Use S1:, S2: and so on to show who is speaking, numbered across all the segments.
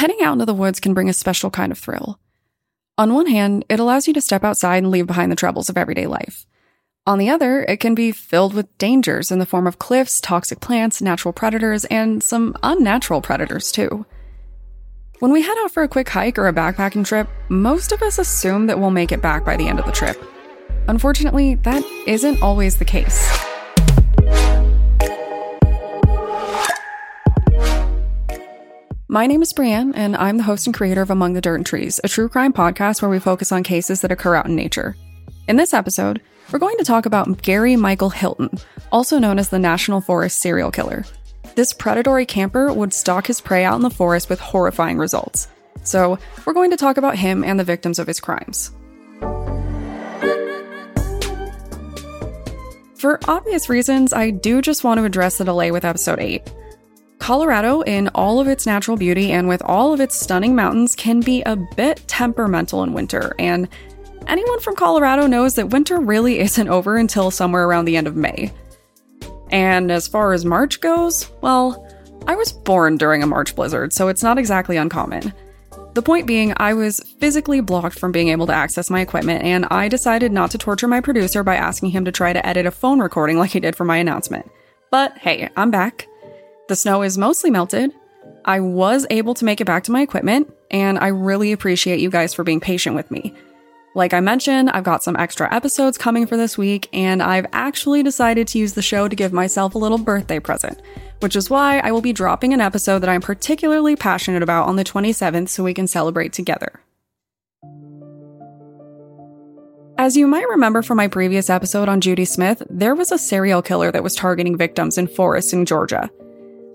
S1: Heading out into the woods can bring a special kind of thrill. On one hand, it allows you to step outside and leave behind the troubles of everyday life. On the other, it can be filled with dangers in the form of cliffs, toxic plants, natural predators, and some unnatural predators, too. When we head out for a quick hike or a backpacking trip, most of us assume that we'll make it back by the end of the trip. Unfortunately, that isn't always the case. My name is Brienne, and I'm the host and creator of Among the Dirt and Trees, a true crime podcast where we focus on cases that occur out in nature. In this episode, we're going to talk about Gary Michael Hilton, also known as the National Forest serial killer. This predatory camper would stalk his prey out in the forest with horrifying results. So, we're going to talk about him and the victims of his crimes. For obvious reasons, I do just want to address the delay with episode 8. Colorado, in all of its natural beauty and with all of its stunning mountains, can be a bit temperamental in winter, and anyone from Colorado knows that winter really isn't over until somewhere around the end of May. And as far as March goes, well, I was born during a March blizzard, so it's not exactly uncommon. The point being, I was physically blocked from being able to access my equipment, and I decided not to torture my producer by asking him to try to edit a phone recording like he did for my announcement. But hey, I'm back. The snow is mostly melted. I was able to make it back to my equipment, and I really appreciate you guys for being patient with me. Like I mentioned, I've got some extra episodes coming for this week, and I've actually decided to use the show to give myself a little birthday present, which is why I will be dropping an episode that I'm particularly passionate about on the 27th so we can celebrate together. As you might remember from my previous episode on Judy Smith, there was a serial killer that was targeting victims in forests in Georgia.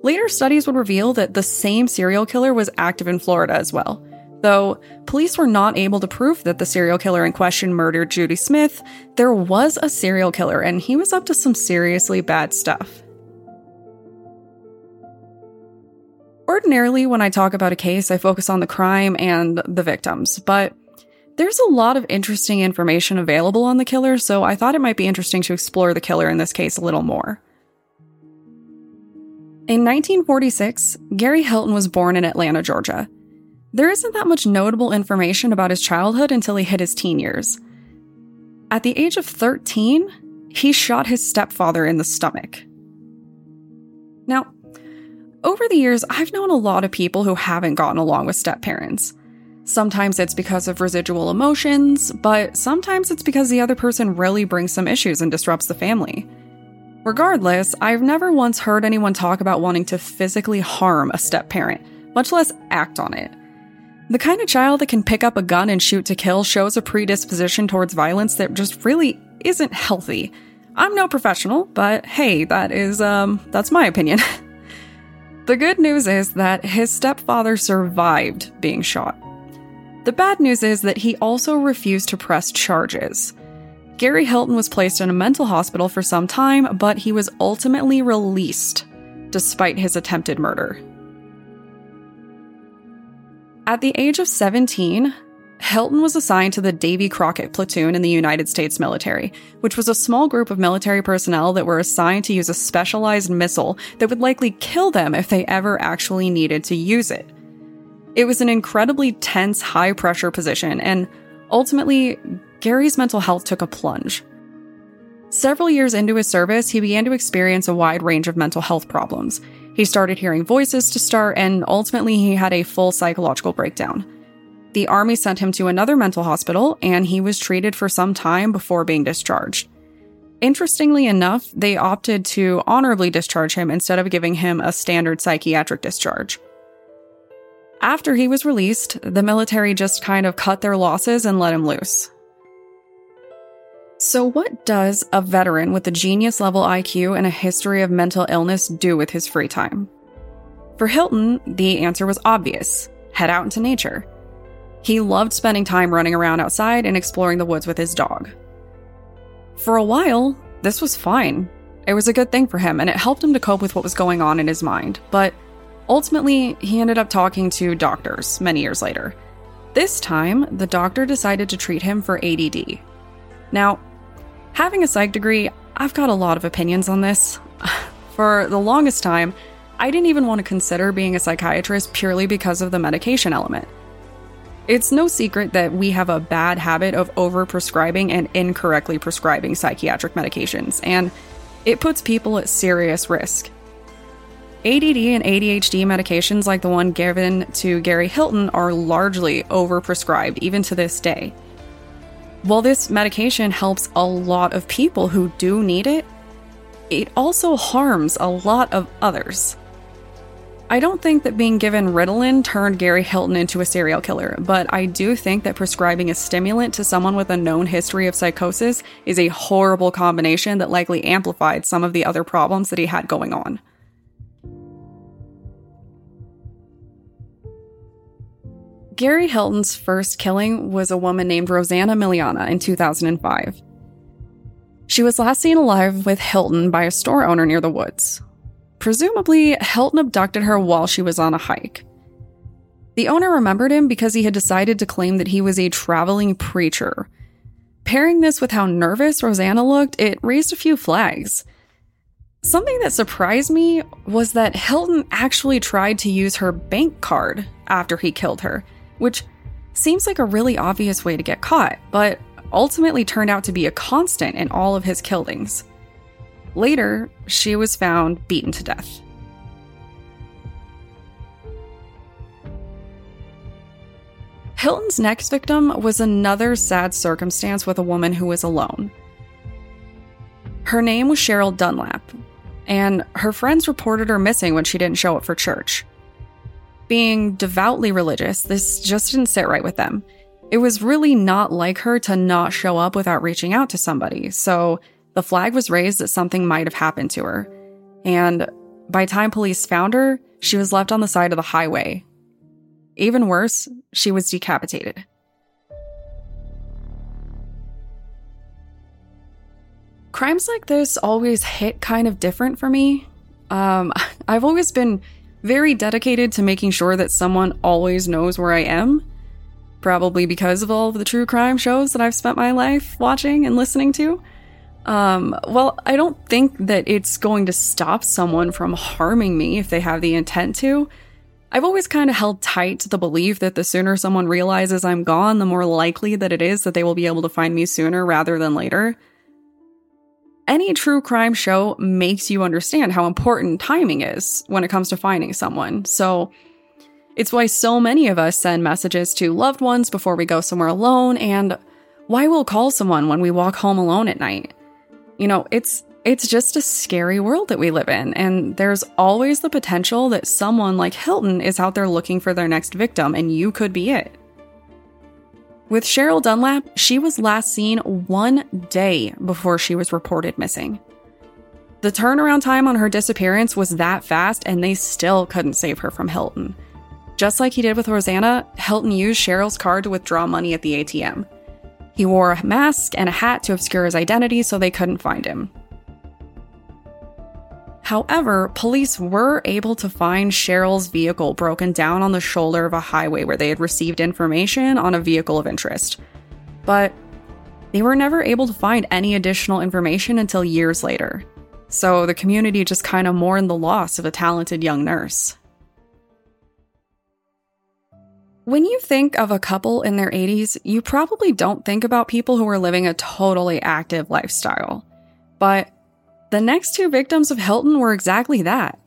S1: Later studies would reveal that the same serial killer was active in Florida as well. Though police were not able to prove that the serial killer in question murdered Judy Smith, there was a serial killer and he was up to some seriously bad stuff. Ordinarily, when I talk about a case, I focus on the crime and the victims, but there's a lot of interesting information available on the killer, so I thought it might be interesting to explore the killer in this case a little more. In 1946, Gary Hilton was born in Atlanta, Georgia. There isn't that much notable information about his childhood until he hit his teen years. At the age of 13, he shot his stepfather in the stomach. Now, over the years, I've known a lot of people who haven't gotten along with step parents. Sometimes it's because of residual emotions, but sometimes it's because the other person really brings some issues and disrupts the family. Regardless, I've never once heard anyone talk about wanting to physically harm a step parent, much less act on it. The kind of child that can pick up a gun and shoot to kill shows a predisposition towards violence that just really isn't healthy. I'm no professional, but hey, that is, um, that's my opinion. the good news is that his stepfather survived being shot. The bad news is that he also refused to press charges. Gary Hilton was placed in a mental hospital for some time, but he was ultimately released despite his attempted murder. At the age of 17, Hilton was assigned to the Davy Crockett platoon in the United States military, which was a small group of military personnel that were assigned to use a specialized missile that would likely kill them if they ever actually needed to use it. It was an incredibly tense, high pressure position, and ultimately, Gary's mental health took a plunge. Several years into his service, he began to experience a wide range of mental health problems. He started hearing voices to start, and ultimately, he had a full psychological breakdown. The Army sent him to another mental hospital, and he was treated for some time before being discharged. Interestingly enough, they opted to honorably discharge him instead of giving him a standard psychiatric discharge. After he was released, the military just kind of cut their losses and let him loose. So, what does a veteran with a genius level IQ and a history of mental illness do with his free time? For Hilton, the answer was obvious head out into nature. He loved spending time running around outside and exploring the woods with his dog. For a while, this was fine. It was a good thing for him, and it helped him to cope with what was going on in his mind. But ultimately, he ended up talking to doctors many years later. This time, the doctor decided to treat him for ADD, now, having a psych degree, I've got a lot of opinions on this. For the longest time, I didn't even want to consider being a psychiatrist purely because of the medication element. It's no secret that we have a bad habit of overprescribing and incorrectly prescribing psychiatric medications, and it puts people at serious risk. ADD and ADHD medications like the one given to Gary Hilton are largely overprescribed even to this day. While this medication helps a lot of people who do need it, it also harms a lot of others. I don't think that being given Ritalin turned Gary Hilton into a serial killer, but I do think that prescribing a stimulant to someone with a known history of psychosis is a horrible combination that likely amplified some of the other problems that he had going on. Gary Hilton's first killing was a woman named Rossana Miliani in 2005. She was last seen alive with Hilton by a store owner near the woods. Presumably, Hilton abducted her while she was on a hike. The owner remembered him because he had decided to claim that he was a traveling preacher. Pairing this with how nervous Rosanna looked, it raised a few flags. Something that surprised me was that Hilton actually tried to use her bank card after he killed her, which seems like a really obvious way to get caught, but ultimately turned out to be a constant in all of his killings. Later, she was found beaten to death. Hilton's next victim was another sad circumstance with a woman who was alone. Her name was Cheryl Dunlap, and her friends reported her missing when she didn't show up for church. Being devoutly religious, this just didn't sit right with them. It was really not like her to not show up without reaching out to somebody, so the flag was raised that something might have happened to her. And by time police found her, she was left on the side of the highway. Even worse, she was decapitated. Crimes like this always hit kind of different for me. Um, I've always been very dedicated to making sure that someone always knows where I am. Probably because of all of the true crime shows that I've spent my life watching and listening to. Um, well, I don't think that it's going to stop someone from harming me if they have the intent to. I've always kind of held tight to the belief that the sooner someone realizes I'm gone, the more likely that it is that they will be able to find me sooner rather than later. Any true crime show makes you understand how important timing is when it comes to finding someone. So, it's why so many of us send messages to loved ones before we go somewhere alone, and why we'll call someone when we walk home alone at night. You know, it's it's just a scary world that we live in, and there's always the potential that someone like Hilton is out there looking for their next victim, and you could be it. With Cheryl Dunlap, she was last seen one day before she was reported missing. The turnaround time on her disappearance was that fast, and they still couldn't save her from Hilton. Just like he did with Rossana, Hilton used Cheryl's card to withdraw money at the ATM. He wore a mask and a hat to obscure his identity so they couldn't find him. However, police were able to find Cheryl's vehicle broken down on the shoulder of a highway where they had received information on a vehicle of interest. But they were never able to find any additional information until years later. So the community just kind of mourned the loss of a talented young nurse. When you think of a couple in their 80s, you probably don't think about people who are living a totally active lifestyle. But the next two victims of Hilton were exactly that.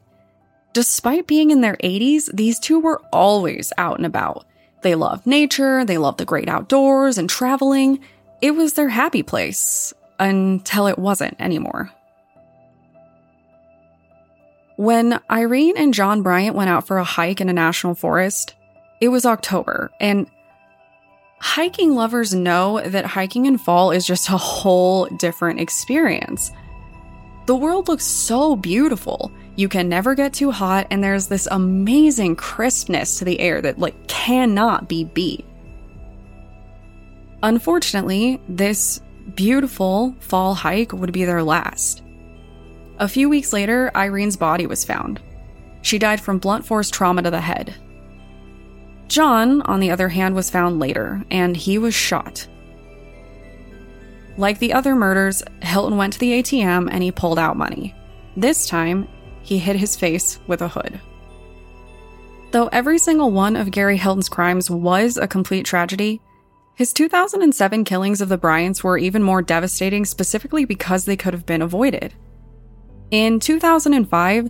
S1: Despite being in their 80s, these two were always out and about. They loved nature, they loved the great outdoors and traveling. It was their happy place until it wasn't anymore. When Irene and John Bryant went out for a hike in a national forest, it was October, and hiking lovers know that hiking in fall is just a whole different experience. The world looks so beautiful. You can never get too hot, and there's this amazing crispness to the air that like cannot be beat. Unfortunately, this beautiful fall hike would be their last. A few weeks later, Irene's body was found. She died from blunt force trauma to the head, John, on the other hand, was found later, and he was shot. Like the other murders, Hilton went to the ATM and he pulled out money. This time, he hid his face with a hood. Though every single one of Gary Hilton's crimes was a complete tragedy, his 2007 killings of the Bryants were even more devastating specifically because they could have been avoided. In 2005,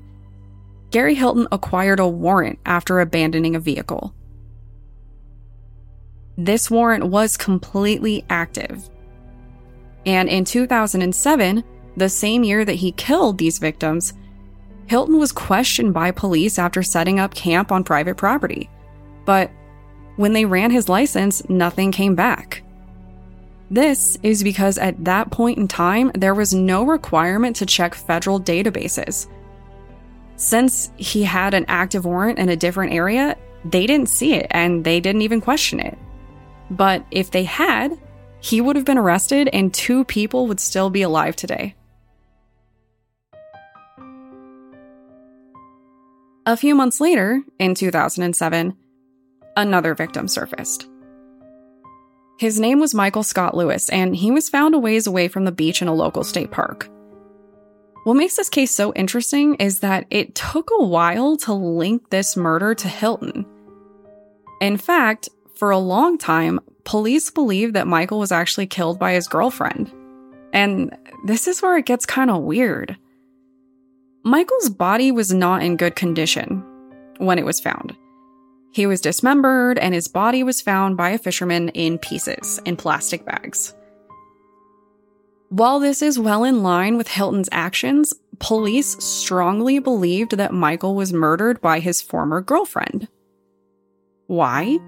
S1: Gary Hilton acquired a warrant after abandoning a vehicle. This warrant was completely active. And in 2007, the same year that he killed these victims, Hilton was questioned by police after setting up camp on private property. But when they ran his license, nothing came back. This is because at that point in time, there was no requirement to check federal databases. Since he had an active warrant in a different area, they didn't see it and they didn't even question it. But if they had, he would have been arrested and two people would still be alive today. A few months later, in 2007, another victim surfaced. His name was Michael Scott Louis, and he was found a ways away from the beach in a local state park. What makes this case so interesting is that it took a while to link this murder to Hilton. In fact, for a long time, police believe that Michael was actually killed by his girlfriend. And this is where it gets kind of weird. Michael's body was not in good condition when it was found. He was dismembered, and his body was found by a fisherman in pieces in plastic bags. While this is well in line with Hilton's actions, police strongly believed that Michael was murdered by his former girlfriend. Why?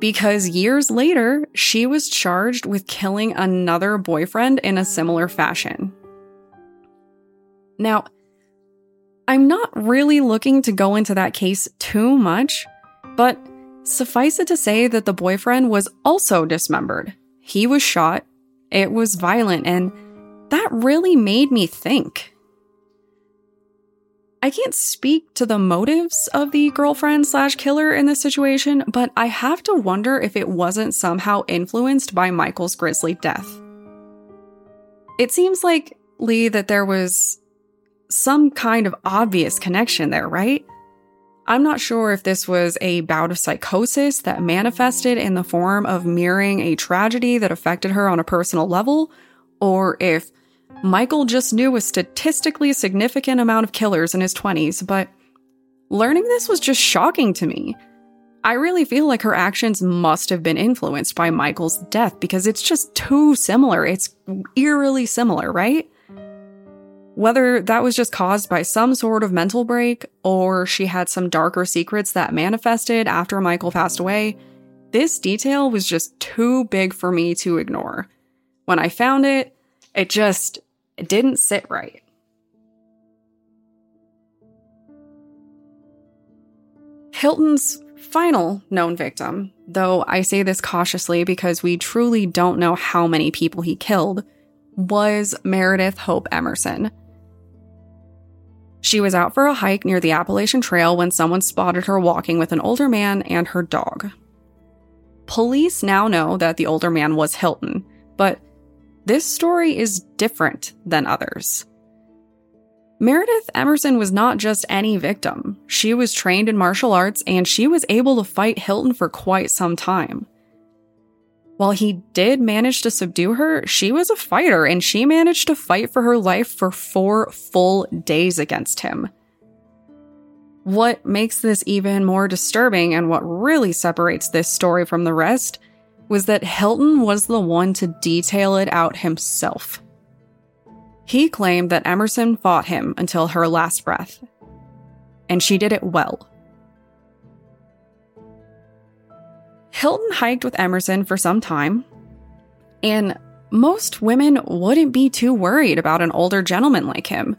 S1: Because years later, she was charged with killing another boyfriend in a similar fashion. Now, I'm not really looking to go into that case too much, but suffice it to say that the boyfriend was also dismembered. He was shot, it was violent, and that really made me think. I can't speak to the motives of the girlfriend slash killer in this situation, but I have to wonder if it wasn't somehow influenced by Michael's grisly death. It seems like, Lee, that there was some kind of obvious connection there, right? I'm not sure if this was a bout of psychosis that manifested in the form of mirroring a tragedy that affected her on a personal level, or if Michael just knew a statistically significant amount of killers in his 20s, but learning this was just shocking to me. I really feel like her actions must have been influenced by Michael's death because it's just too similar. It's eerily similar, right? Whether that was just caused by some sort of mental break or she had some darker secrets that manifested after Michael passed away, this detail was just too big for me to ignore. When I found it, it just it didn't sit right. Hilton's final known victim, though I say this cautiously because we truly don't know how many people he killed, was Meredith Hope Emerson. She was out for a hike near the Appalachian Trail when someone spotted her walking with an older man and her dog. Police now know that the older man was Hilton, but this story is different than others. Meredith Emerson was not just any victim. She was trained in martial arts and she was able to fight Hilton for quite some time. While he did manage to subdue her, she was a fighter and she managed to fight for her life for four full days against him. What makes this even more disturbing and what really separates this story from the rest was that Hilton was the one to detail it out himself. He claimed that Emerson fought him until her last breath, and she did it well. Hilton hiked with Emerson for some time, and most women wouldn't be too worried about an older gentleman like him.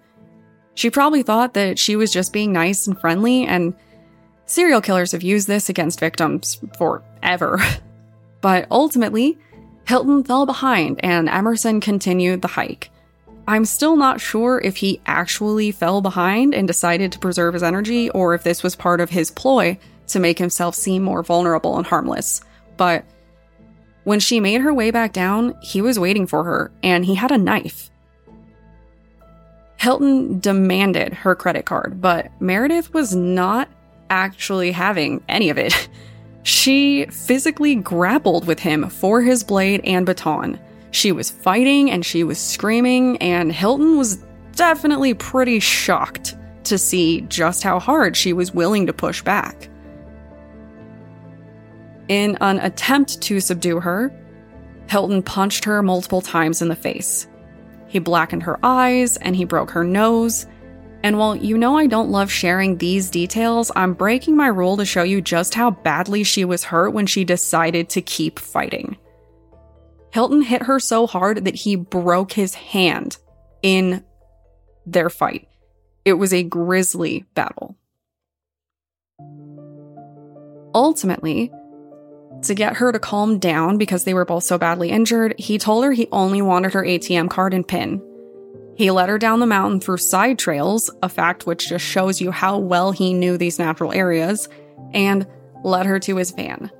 S1: She probably thought that she was just being nice and friendly, and serial killers have used this against victims forever. but ultimately, Hilton fell behind and Emerson continued the hike. I'm still not sure if he actually fell behind and decided to preserve his energy or if this was part of his ploy to make himself seem more vulnerable and harmless. But when she made her way back down, he was waiting for her, and he had a knife. Hilton demanded her credit card, but Meredith was not actually having any of it. She physically grappled with him for his blade and baton. She was fighting and she was screaming, and Hilton was definitely pretty shocked to see just how hard she was willing to push back. In an attempt to subdue her, Hilton punched her multiple times in the face. He blackened her eyes and he broke her nose. And while you know I don't love sharing these details, I'm breaking my rule to show you just how badly she was hurt when she decided to keep fighting. Hilton hit her so hard that he broke his hand in their fight. It was a grisly battle. Ultimately, to get her to calm down because they were both so badly injured, he told her he only wanted her ATM card and PIN. He led her down the mountain through side trails, a fact which just shows you how well he knew these natural areas, and led her to his van.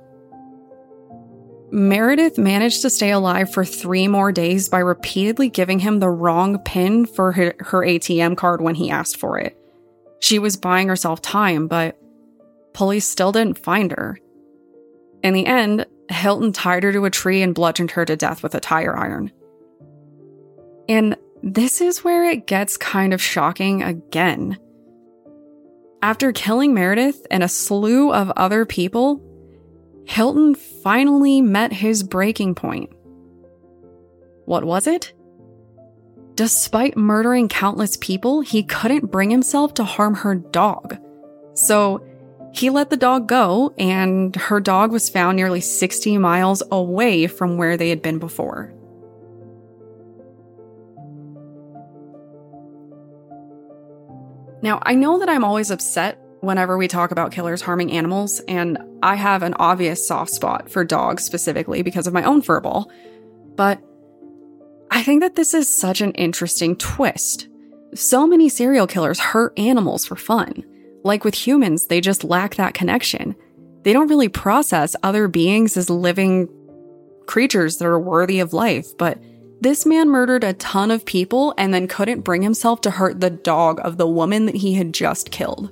S1: Meredith managed to stay alive for three more days by repeatedly giving him the wrong PIN for her, her, ATM card when he asked for it. She was buying herself time, but police still didn't find her. In the end, Hilton tied her to a tree and bludgeoned her to death with a tire iron. And this is where it gets kind of shocking again. After killing Meredith and a slew of other people, Hilton finally met his breaking point. What was it? Despite murdering countless people, he couldn't bring himself to harm her dog. So he let the dog go, and her dog was found nearly 60 miles away from where they had been before. Now, I know that I'm always upset whenever we talk about killers harming animals, and I have an obvious soft spot for dogs specifically because of my own furball. But I think that this is such an interesting twist. So many serial killers hurt animals for fun. Like with humans, they just lack that connection. They don't really process other beings as living creatures that are worthy of life, but this man murdered a ton of people and then couldn't bring himself to hurt the dog of the woman that he had just killed.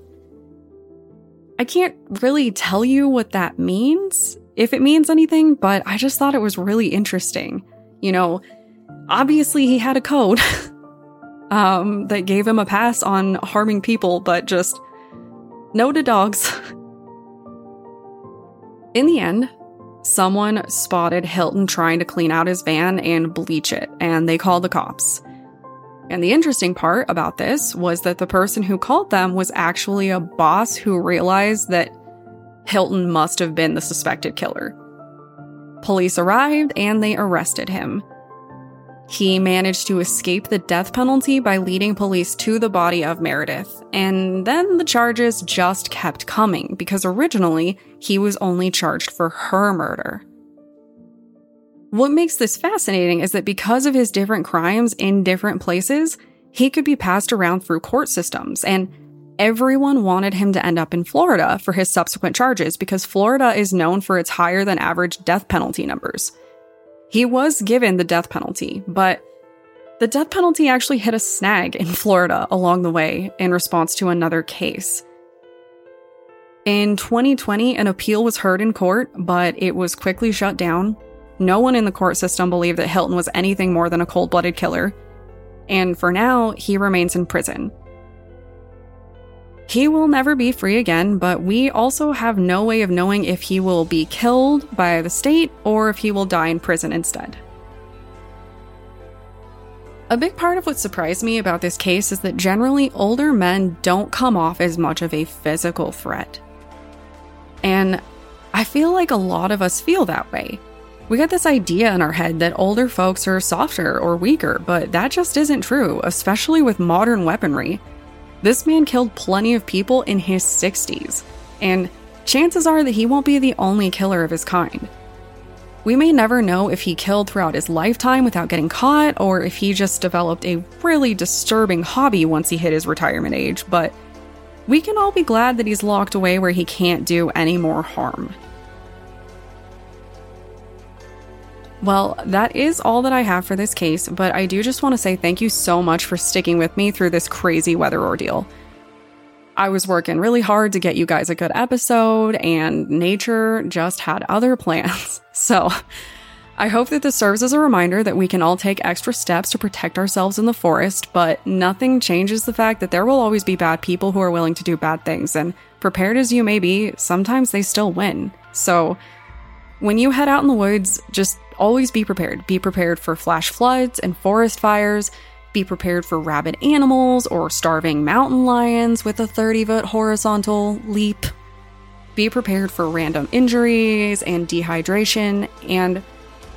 S1: I can't really tell you what that means, if it means anything, but I just thought it was really interesting. You know, obviously he had a code um, that gave him a pass on harming people, but just no to dogs. In the end, someone spotted Hilton trying to clean out his van and bleach it, and they called the cops. And the interesting part about this was that the person who called them was actually a boss who realized that Hilton must have been the suspected killer. Police arrived and they arrested him. He managed to escape the death penalty by leading police to the body of Meredith, and then the charges just kept coming because originally he was only charged for her murder. What makes this fascinating is that because of his different crimes in different places, he could be passed around through court systems, and everyone wanted him to end up in Florida for his subsequent charges because Florida is known for its higher than average death penalty numbers. He was given the death penalty, but the death penalty actually hit a snag in Florida along the way in response to another case. In 2020, an appeal was heard in court, but it was quickly shut down no one in the court system believed that Hilton was anything more than a cold blooded killer. And for now, he remains in prison. He will never be free again, but we also have no way of knowing if he will be killed by the state or if he will die in prison instead. A big part of what surprised me about this case is that generally older men don't come off as much of a physical threat. And I feel like a lot of us feel that way. We got this idea in our head that older folks are softer or weaker, but that just isn't true, especially with modern weaponry. This man killed plenty of people in his 60s, and chances are that he won't be the only killer of his kind. We may never know if he killed throughout his lifetime without getting caught, or if he just developed a really disturbing hobby once he hit his retirement age, but we can all be glad that he's locked away where he can't do any more harm. Well, that is all that I have for this case, but I do just want to say thank you so much for sticking with me through this crazy weather ordeal. I was working really hard to get you guys a good episode, and nature just had other plans. So, I hope that this serves as a reminder that we can all take extra steps to protect ourselves in the forest, but nothing changes the fact that there will always be bad people who are willing to do bad things, and prepared as you may be, sometimes they still win. So, when you head out in the woods, just always be prepared. Be prepared for flash floods and forest fires. Be prepared for rabid animals or starving mountain lions with a 30 foot horizontal leap. Be prepared for random injuries and dehydration. And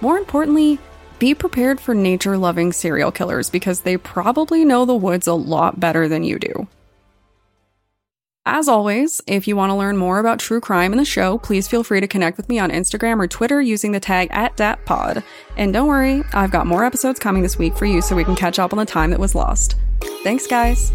S1: more importantly, be prepared for nature loving serial killers because they probably know the woods a lot better than you do. As always, if you want to learn more about true crime in the show, please feel free to connect with me on Instagram or Twitter using the tag at DatPod. And don't worry, I've got more episodes coming this week for you so we can catch up on the time that was lost. Thanks, guys.